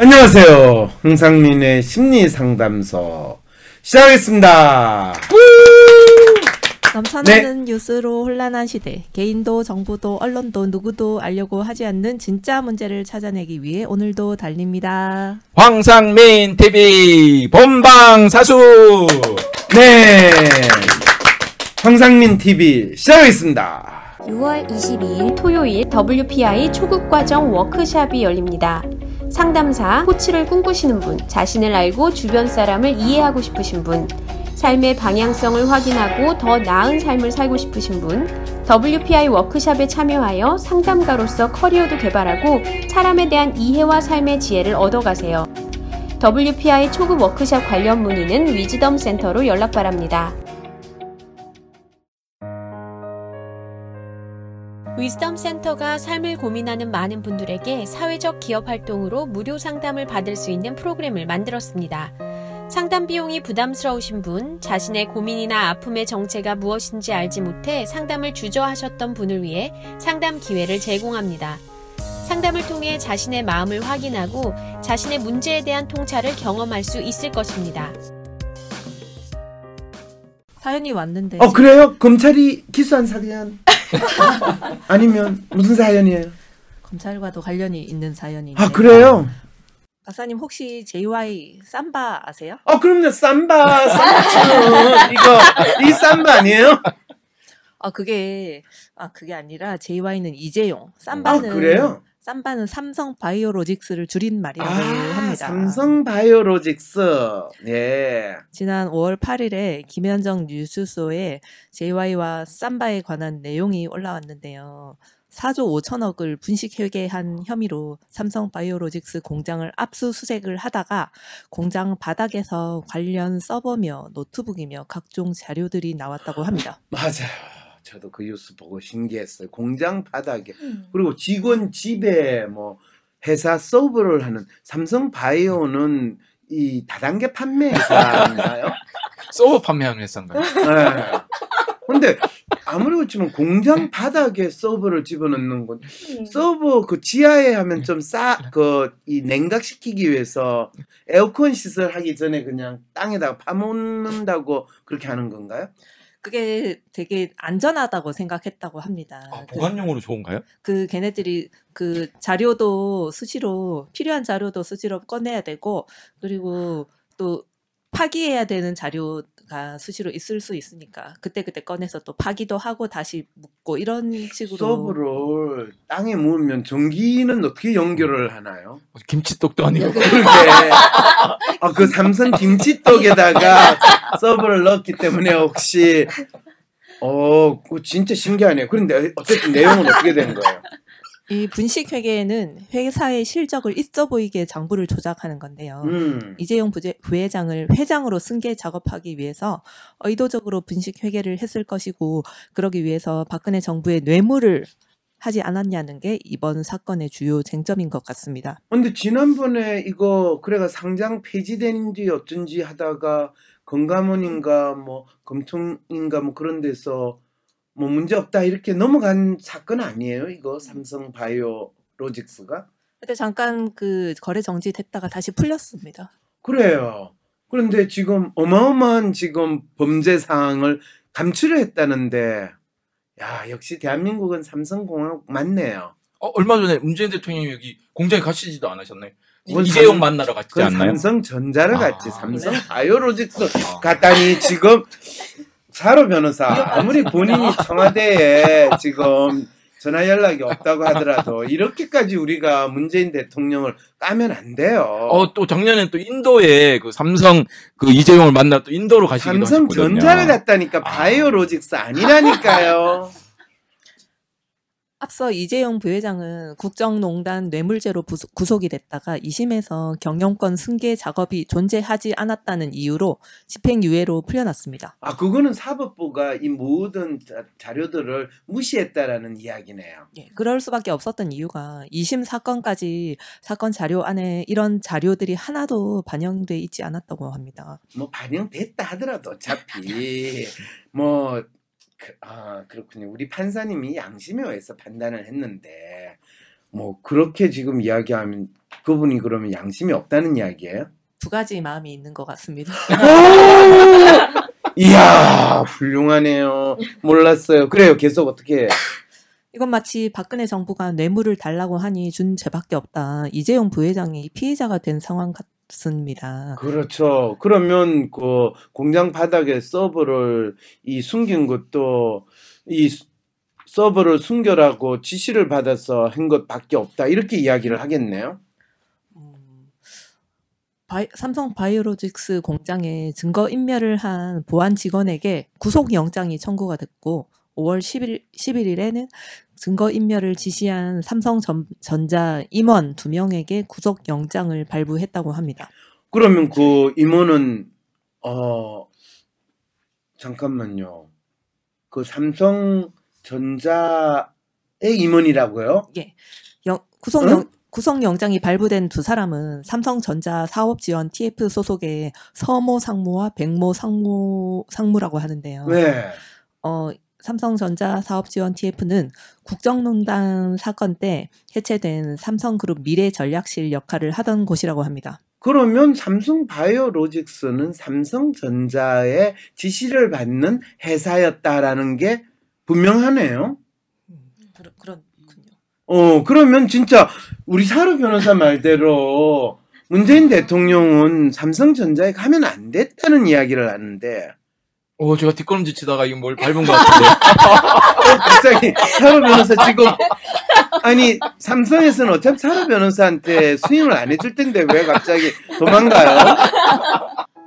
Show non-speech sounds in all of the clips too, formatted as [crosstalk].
안녕하세요. 홍상민의 심리 상담소 시작하겠습니다. 넘쳐나는 뉴스로 혼란한 시대, 개인도 정부도 언론도 누구도 알려고 하지 않는 진짜 문제를 찾아내기 위해 오늘도 달립니다. 황상민 TV 본방사수 네. 황상민 TV 시작하겠습니다. 6월 22일 토요일 WPI 초급 과정 워크샵이 열립니다. 상담사, 코치를 꿈꾸시는 분, 자신을 알고 주변 사람을 이해하고 싶으신 분, 삶의 방향성을 확인하고 더 나은 삶을 살고 싶으신 분, WPI 워크샵에 참여하여 상담가로서 커리어도 개발하고 사람에 대한 이해와 삶의 지혜를 얻어가세요. WPI 초급 워크샵 관련 문의는 위즈덤 센터로 연락 바랍니다. 위즈덤 센터가 삶을 고민하는 많은 분들에게 사회적 기업 활동으로 무료 상담을 받을 수 있는 프로그램을 만들었습니다. 상담 비용이 부담스러우신 분, 자신의 고민이나 아픔의 정체가 무엇인지 알지 못해 상담을 주저하셨던 분을 위해 상담 기회를 제공합니다. 상담을 통해 자신의 마음을 확인하고 자신의 문제에 대한 통찰을 경험할 수 있을 것입니다. 사연이 왔는데 어 그래요? 검찰이 기소한 사연 [laughs] 아니면 무슨 사연이에요? 검찰과도 관련이 있는 사연인데 아 그래요? 박사님 혹시 JY 삼바 아세요? 어 그럼요. 삼바 삼촌 이거 이 삼바 아니에요? 아 그게 아 그게 아니라 JY는 이재용, 삼바는 아 그래요? 삼바는 삼성 바이오로직스를 줄인 말이라고 아 합니다. 삼성 바이오로직스. 예. 지난 5월 8일에 김현정 뉴스소에 JY와 삼바에 관한 내용이 올라왔는데요. 4조 5천억을 분식회계한 혐의로 삼성 바이오로직스 공장을 압수수색을 하다가 공장 바닥에서 관련 서버며 노트북이며 각종 자료들이 나왔다고 합니다. 맞아요. 저도 그 뉴스 보고 신기했어요. 공장 바닥에 그리고 직원 집에 뭐 회사 서버를 하는 삼성 바이오는 이 다단계 판매 회사인가요? [laughs] 서버 판매하는 회사인가요? 네. 근데 아무리 그렇지만 공장 바닥에 서버를 집어넣는 건 서버 그 지하에 하면 좀 싸 그 이 냉각시키기 위해서 에어컨 시설 하기 전에 그냥 땅에다가 파묻는다고 그렇게 하는 건가요? 그게 되게 안전하다고 생각했다고 합니다. 아, 그- 보관용으로 좋은가요? 그 걔네들이 그 자료도 수시로 필요한 자료도 수시로 꺼내야 되고 그리고 또 파기해야 되는 자료 가 수시로 있을 수 있으니까 그때 그때 꺼내서 또 파기도 하고 다시 묻고 이런 식으로 서버를 땅에 묻으면 전기는 어떻게 연결을 하나요? 김치떡도 아니고 그렇게 아, 그 삼성 김치떡에다가 서버를 넣었기 때문에 혹시 어, 진짜 신기하네요. 그런데 어쨌든 내용은 어떻게 된 거예요? 이 분식 회계는 회사의 실적을 있어 보이게 장부를 조작하는 건데요. 음. 이재용 부재, 부회장을 회장으로 승계 작업하기 위해서 의도적으로 분식 회계를 했을 것이고 그러기 위해서 박근혜 정부의 뇌물을 하지 않았냐는 게 이번 사건의 주요 쟁점인 것 같습니다. 근데 지난번에 이거 그래가 상장 폐지된지 어쩐지 하다가 건강원인가 뭐 검통인가 뭐 그런 데서 뭐 문제 없다 이렇게 넘어간 사건 아니에요? 이거 삼성 바이오로직스가? 그때 잠깐 그 거래 정지됐다가 다시 풀렸습니다. 그래요. 그런데 지금 어마어마한 지금 범죄 사항을 감추려 했다는데 야 역시 대한민국은 삼성공화국 맞네요. 어, 얼마 전에 문재인 대통령이 여기 공장에 가시지도 않으셨나요? 그건 이재용 삼- 만나러 갔지 그 않나요? 삼성전자를 아, 갔지 삼성 그래? 바이오로직스 아. 갔다니 지금 [laughs] 차로 변호사 아무리 본인이 청와대에 [laughs] 지금 전화 연락이 없다고 하더라도 이렇게까지 우리가 문재인 대통령을 까면 안 돼요. 어, 또 작년에 또 인도에 그 삼성 그 이재용을 만나 또 인도로 가시기도 하셨거든요. 삼성 전자를 갔다니까 아. 바이오로직스 아니라니까요. [laughs] 앞서 이재용 부회장은 국정농단 뇌물죄로 구속이 됐다가 2심에서 경영권 승계 작업이 존재하지 않았다는 이유로 집행유예로 풀려났습니다. 아 그거는 사법부가 이 모든 자, 자료들을 무시했다라는 이야기네요. 예, 그럴 수밖에 없었던 이유가 2심 사건까지 사건 자료 안에 이런 자료들이 하나도 반영돼 있지 않았다고 합니다. 뭐 반영됐다 하더라도 어차피 [laughs] 뭐 그, 아, 그렇군요. 우리 판사님이 양심에 의해서 판단을 했는데 뭐 그렇게 지금 이야기하면 그분이 그러면 양심이 없다는 이야기예요? 두 가지 마음이 있는 것 같습니다. [laughs] 이야 훌륭하네요. 몰랐어요. 그래요. 계속 어떻게 해? 이건 마치 박근혜 정부가 뇌물을 달라고 하니 준 죄밖에 없다. 이재용 부회장이 피해자가 된 상황 같 습니다. 그렇죠. 그러면 그 공장 바닥에 서버를 이 숨긴 것도 이 수- 서버를 숨겨라고 지시를 받아서 한 것밖에 없다. 이렇게 이야기를 하겠네요. 음, 바이- 삼성 바이오로직스 공장에 증거 인멸을 한 보안 직원에게 구속 영장이 청구가 됐고 5월 10일 11일에는 증거 인멸을 지시한 삼성전자 임원 두 명에게 구속 영장을 발부했다고 합니다. 그러면 그 임원은 어 잠깐만요. 그 삼성전자의 임원이라고요? 영- 구속 응? 영 구속 영장이 발부된 두 사람은 삼성전자 사업지원 TF 소속의 서모 상무와 백모 상무 상무라고 하는데요. 네. 어, 삼성전자 사업지원 TF는 국정농단 사건 때 해체된 삼성그룹 미래전략실 역할을 하던 곳이라고 합니다. 그러면 삼성 바이오로직스는 삼성전자의 지시를 받는 회사였다라는 게 분명하네요. 그러, 그렇군요. 어, 그러면 진짜 우리 사루 변호사 말대로 문재인 대통령은 삼성전자에 가면 안 됐다는 이야기를 하는데 어, 제가 뒷걸음질 치다가 이거 뭘 밟은 것 같은데. [laughs] 갑자기 사루 변호사 지금 아니 삼성에서는 어차피 사루 변호사한테 수임을 안 해줄 텐데 왜 갑자기 도망가요?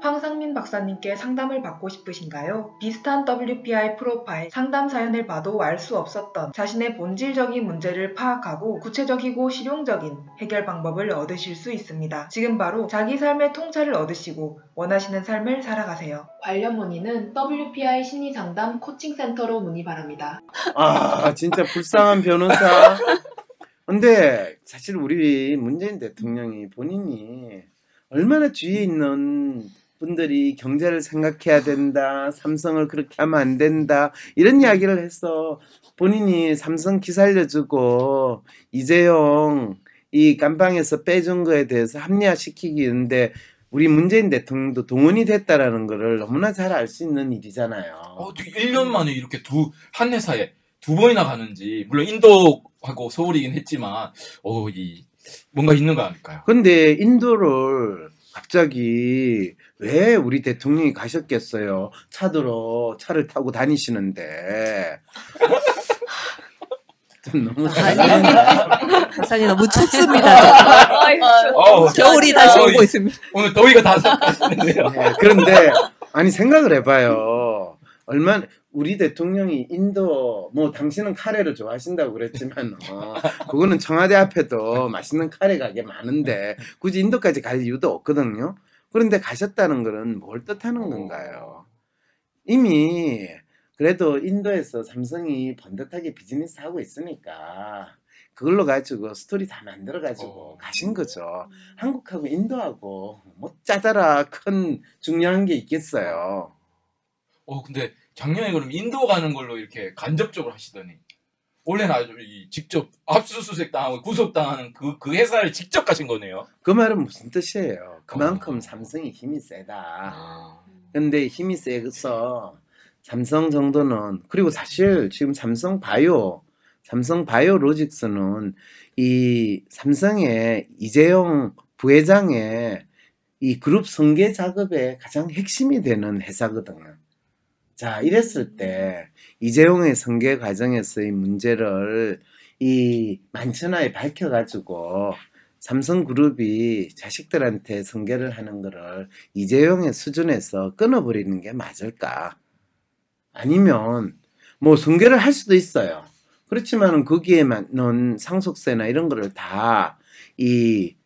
황상민 박사님께 상담을 받고 싶으신가요? 비슷한 WPI 프로파일 상담 사연을 봐도 알 수 없었던 자신의 본질적인 문제를 파악하고 구체적이고 실용적인 해결 방법을 얻으실 수 있습니다. 지금 바로 자기 삶의 통찰을 얻으시고 원하시는 삶을 살아가세요. 관련 문의는 WPI 심리상담 코칭센터로 문의 바랍니다. 아 진짜 불쌍한 변호사. 근데 사실 우리 문재인 대통령이 본인이 얼마나 주위에 있는 분들이 경제를 생각해야 된다, 삼성을 그렇게 하면 안 된다 이런 이야기를 해서 본인이 삼성 기 살려주고 이재용 이 깜방에서 빼준 거에 대해서 합리화시키기는데 우리 문재인 대통령도 동원이 됐다라는 거를 너무나 잘 알 수 있는 일이잖아요. 어떻게 1년 만에 이렇게 두, 한 회사에 두 번이나 가는지. 물론 인도하고 서울이긴 했지만, 어, 이, 뭔가 있는 거 아닐까요? 근데 인도를 갑자기 왜 우리 대통령이 가셨겠어요? 차도로 차를 타고 다니시는데. [laughs] 좀 너무 박사님 너무 춥습니다. 어, 겨울이 다시 어, 오고 있습니다. 오늘 더위가 다 삭히는데요. 네, 그런데 아니 생각을 해봐요. 얼마나 우리 대통령이 인도 뭐 당신은 카레를 좋아하신다고 그랬지만 어, 그거는 청와대 앞에도 맛있는 카레 가게 많은데 굳이 인도까지 갈 이유도 없거든요. 그런데 가셨다는 거는 뭘 뜻하는 건가요? 이미 그래도 인도에서 삼성이 번듯하게 비즈니스 하고 있으니까 그걸로 가지고 스토리 다 만들어 가지고 어. 가신 거죠. 한국하고 인도하고 뭐 짜다라 큰 중요한 게 있겠어요. 어, 근데 작년에 그럼 인도 가는 걸로 이렇게 간접적으로 하시더니, 원래는 아주 이 직접 압수수색 당하고 구속당하는 그, 그 회사를 직접 가신 거네요. 그 말은 무슨 뜻이에요? 그만큼 어. 삼성이 힘이 세다. 아. 근데 힘이 세서 삼성 정도는 그리고 사실 지금 삼성 바이오, 삼성 바이오로직스는 이 삼성의 이재용 부회장의 이 그룹 성계 작업의 가장 핵심이 되는 회사거든요. 자, 이랬을 때 이재용의 성계 과정에서의 문제를 이 만천하에 밝혀가지고 삼성그룹이 자식들한테 성계를 하는 거를 이재용의 수준에서 끊어버리는 게 맞을까? 아니면 뭐 성계를 할 수도 있어요. 그렇지만은 거기에 맞는 상속세나 이런 거를 다 이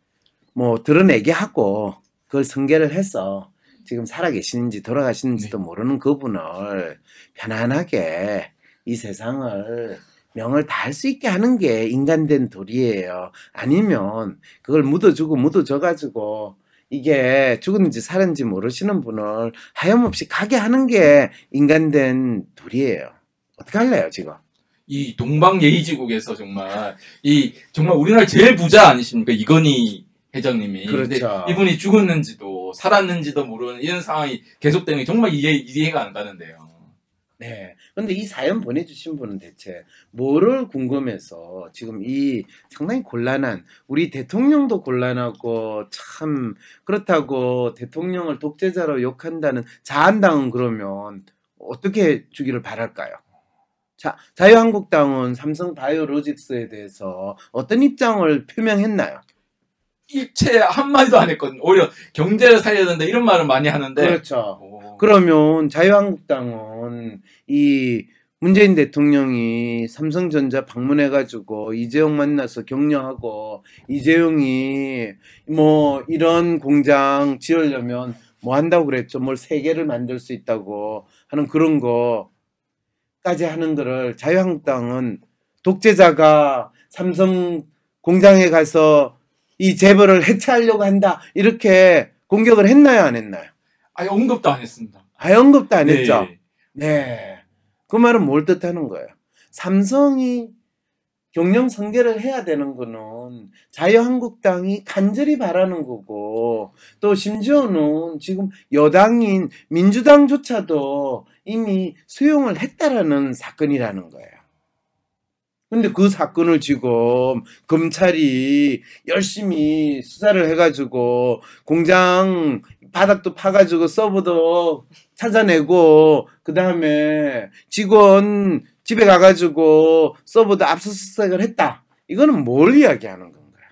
뭐 드러내게 하고 그걸 성계를 해서 지금 살아계시는지 돌아가시는지도 모르는 그분을 편안하게 이 세상을 명을 다 할 수 있게 하는 게 인간된 도리예요. 아니면 그걸 묻어주고 묻어줘가지고 이게 죽었는지 살았는지 모르시는 분을 하염없이 가게 하는 게 인간된 도리예요. 어떻게 할래요, 지금? 이 동방 예의지국에서 정말 이 정말 우리나라 제일 부자 아니십니까 이건희 회장님이. 그렇죠. 이분이 죽었는지도 살았는지도 모르는 이런 상황이 계속되는 게 정말 이해 이해가 안 가는데요. 네. 근데 이 사연 보내주신 분은 대체 뭐를 궁금해서 지금 이 상당히 곤란한 우리 대통령도 곤란하고 참 그렇다고 대통령을 독재자로 욕한다는 자한당은 그러면 어떻게 주기를 바랄까요? 자, 자유한국당은 삼성 바이오로직스에 대해서 어떤 입장을 표명했나요? 일체 한마디도 안 했거든요. 오히려 경제를 살려야 된다 이런 말을 많이 하는데. 그렇죠. 오. 그러면 자유한국당은 이 문재인 대통령이 삼성전자 방문해가지고 이재용 만나서 격려하고 이재용이 뭐 이런 공장 지으려면 뭐 한다고 그랬죠. 뭘 세 개를 만들 수 있다고 하는 그런 거까지 하는 거를 자유한국당은 독재자가 삼성 공장에 가서 이 재벌을 해체하려고 한다 이렇게 공격을 했나요 안 했나요? 아예 언급도 안 했습니다. 아예 언급도 안 네. 했죠. 네. 그 말은 뭘 뜻하는 거예요? 삼성이 경영 성계를 해야 되는 거는 자유한국당이 간절히 바라는 거고 또 심지어는 지금 여당인 민주당조차도 이미 수용을 했다라는 사건이라는 거예요. 근데 그 사건을 지금 검찰이 열심히 수사를 해가지고 공장 바닥도 파가지고 서버도 찾아내고 그 다음에 직원 집에 가가지고 서버도 압수수색을 했다. 이거는 뭘 이야기하는 건가요?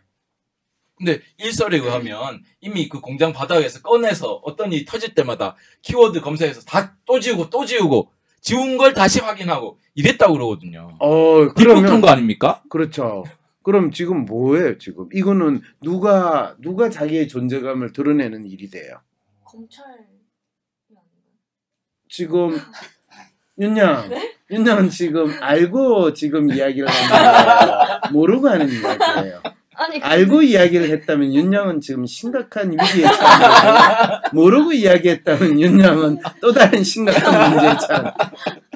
근데 일설에 의하면 이미 그 공장 바닥에서 꺼내서 어떤 일이 터질 때마다 키워드 검사해서 다 또 지우고 또 지우고 지운 걸 다시 확인하고 이랬다고 그러거든요. 어 그러면 거 아닙니까? 그렇죠. 그럼 지금 뭐예요? 지금 이거는 누가 누가 자기의 존재감을 드러내는 일이 돼요? 검찰 지금 [laughs] 윤양 윤양은 지금 알고 지금 이야기를 하는 거예요. [laughs] 모르고 하는 이야기예요. 아니 그- 알고 이야기를 했다면 윤양은 지금 심각한 위기에 처한 모르고 이야기했다면 윤양은 또 다른 심각한 문제에 처한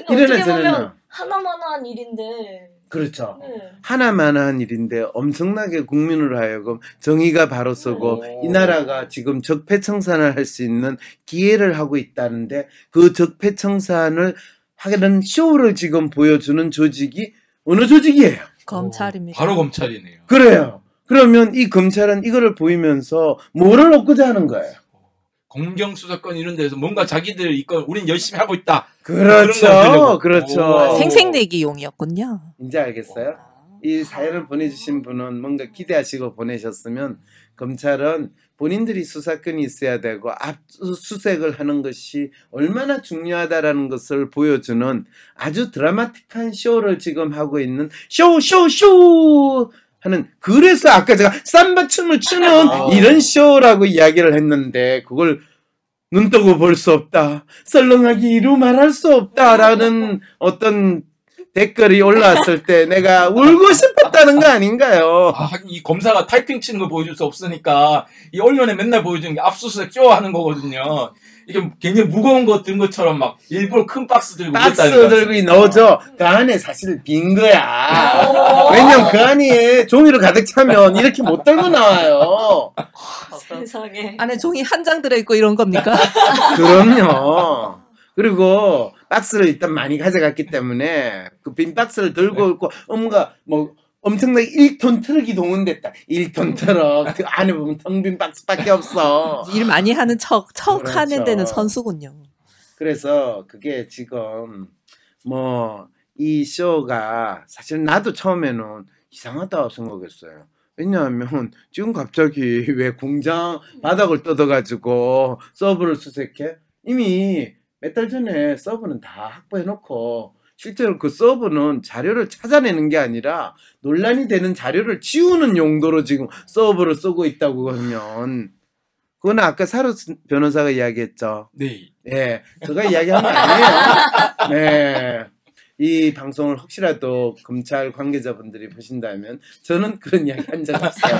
근데 저래나 하나만한 일인데 그렇죠. 네. 하나만 한 일인데 엄청나게 국민으로 하여금 정의가 바로 서고 오. 이 나라가 지금 적폐청산을 할 수 있는 기회를 하고 있다는데 그 적폐청산을 하는 쇼를 지금 보여주는 조직이 어느 조직이에요? 검찰입니다. 바로 검찰이네요. 그래요. 그러면 이 검찰은 이거를 보이면서 뭐를 얻고자 하는 거예요? 공경 수사권 이런 데서 뭔가 자기들 이건 우린 열심히 하고 있다. 그렇죠. 그렇죠. 오. 생생내기용이었군요. 이제 알겠어요? 이 사연을 보내주신 분은 뭔가 기대하시고 보내셨으면 검찰은 본인들이 수사권이 있어야 되고 압수수색을 하는 것이 얼마나 중요하다라는 것을 보여주는 아주 드라마틱한 쇼를 지금 하고 있는 쇼 쇼쇼 하는 그래서 아까 제가 삼바 춤을 추는 아. 이런 쇼라고 이야기를 했는데 그걸 눈 뜨고 볼 수 없다 썰렁하기 이루 말할 수 없다라는 어떤 댓글이 올라왔을 때 내가 울고 싶었다는 거 아닌가요? 아, 이 검사가 타이핑 치는 거 보여줄 수 없으니까 이 언론에 맨날 보여주는 게 압수수색 쪼 하는 거거든요. 이게 굉장히 무거운 거든 것처럼 막 일부러 큰 박스 들고 박스 그랬다는 들고. 넣어줘. 그 안에 사실 빈 거야. 오. 왜냐면 그 안에 종이로 가득 차면 이렇게 못 들고 나와요. 세상에 안에 종이 한 장 들어있고 이런 겁니까? [laughs] 그럼요. 그리고 박스를 일단 많이 가져갔기 때문에 그 빈 박스를 들고 있고 뭔가 뭐 엄청나게 1톤 트럭이 동원됐다. 1톤 트럭. 그 안에 보면 텅 빈 박스밖에 없어. [laughs] 일 많이 하는 척, 척 그렇죠. 하는 데는 선수군요. 그래서 그게 지금 뭐 이 쇼가 사실 나도 처음에는 이상하다 생각했어요. 왜냐하면 지금 갑자기 [laughs] 왜 공장 바닥을 뜯어가지고 서버를 수색해? 이미 몇 달 전에 서버는 다 확보해놓고 실제로 그 서버는 자료를 찾아내는 게 아니라 논란이 되는 자료를 지우는 용도로 지금 서버를 쓰고 있다고 하면 그거는 아까 사루 변호사가 이야기했죠. 네. 예, 제가 이야기한 거 아니에요. 네. 이 방송을 혹시라도 검찰 관계자분들이 보신다면 저는 그런 이야기 한 적 없어요.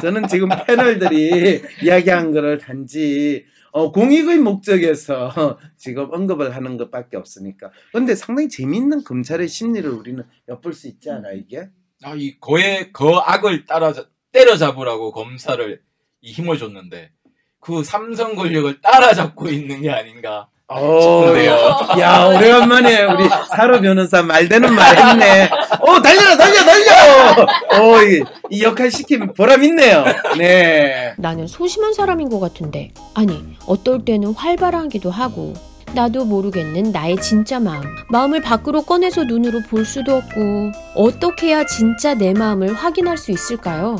저는 지금 패널들이 이야기한 거를 단지 어, 공익의 목적에서 [laughs] 지금 언급을 하는 것밖에 없으니까. 근데 상당히 재미있는 검찰의 심리를 우리는 엿볼 수 있지 않아 이게? 아, 이 거의 그 악을 따라 때려잡으라고 검사를 이 힘을 줬는데 그 삼성 권력을 따라잡고 있는 게 아닌가. 어. 야 오래간만에 우리 사로 변호사 말 되는 말 했네. 어 달려라 달려 달려. 어 이 이 역할 시킨 보람 있네요. 네. 나는 소심한 사람인 것 같은데. 아니, 어떨 때는 활발하기도 하고. 나도 모르겠는 나의 진짜 마음. 마음을 밖으로 꺼내서 눈으로 볼 수도 없고. 어떻게 해야 진짜 내 마음을 확인할 수 있을까요?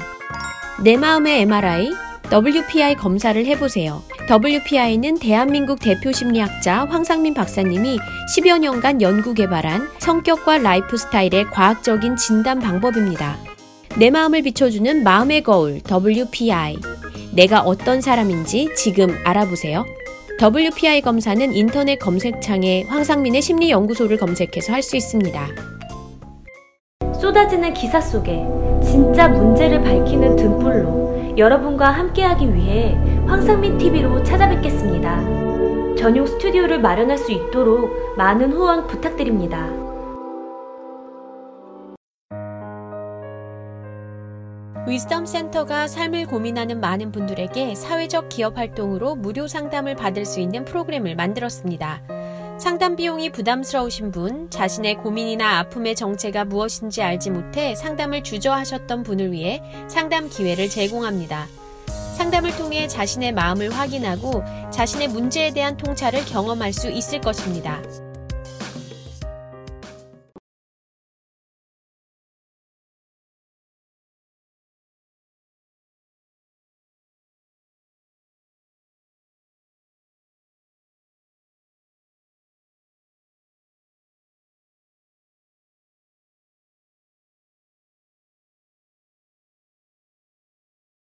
내 마음의 MRI, WPI 검사를 해보세요. WPI는 대한민국 대표 심리학자 황상민 박사님이 10여 년간 연구 개발한 성격과 라이프 스타일의 과학적인 진단 방법입니다. 내 마음을 비춰주는 마음의 거울 WPI. 내가 어떤 사람인지 지금 알아보세요. WPI 검사는 인터넷 검색창에 황상민의 심리연구소를 검색해서 할 수 있습니다. 쏟아지는 기사 속에 진짜 문제를 밝히는 등불로 여러분과 함께하기 위해 황상민 TV로 찾아뵙겠습니다. 전용 스튜디오를 마련할 수 있도록 많은 후원 부탁드립니다. 위즈덤 센터가 삶을 고민하는 많은 분들에게 사회적 기업 활동으로 무료 상담을 받을 수 있는 프로그램을 만들었습니다. 상담 비용이 부담스러우신 분, 자신의 고민이나 아픔의 정체가 무엇인지 알지 못해 상담을 주저하셨던 분을 위해 상담 기회를 제공합니다. 상담을 통해 자신의 마음을 확인하고 자신의 문제에 대한 통찰을 경험할 수 있을 것입니다.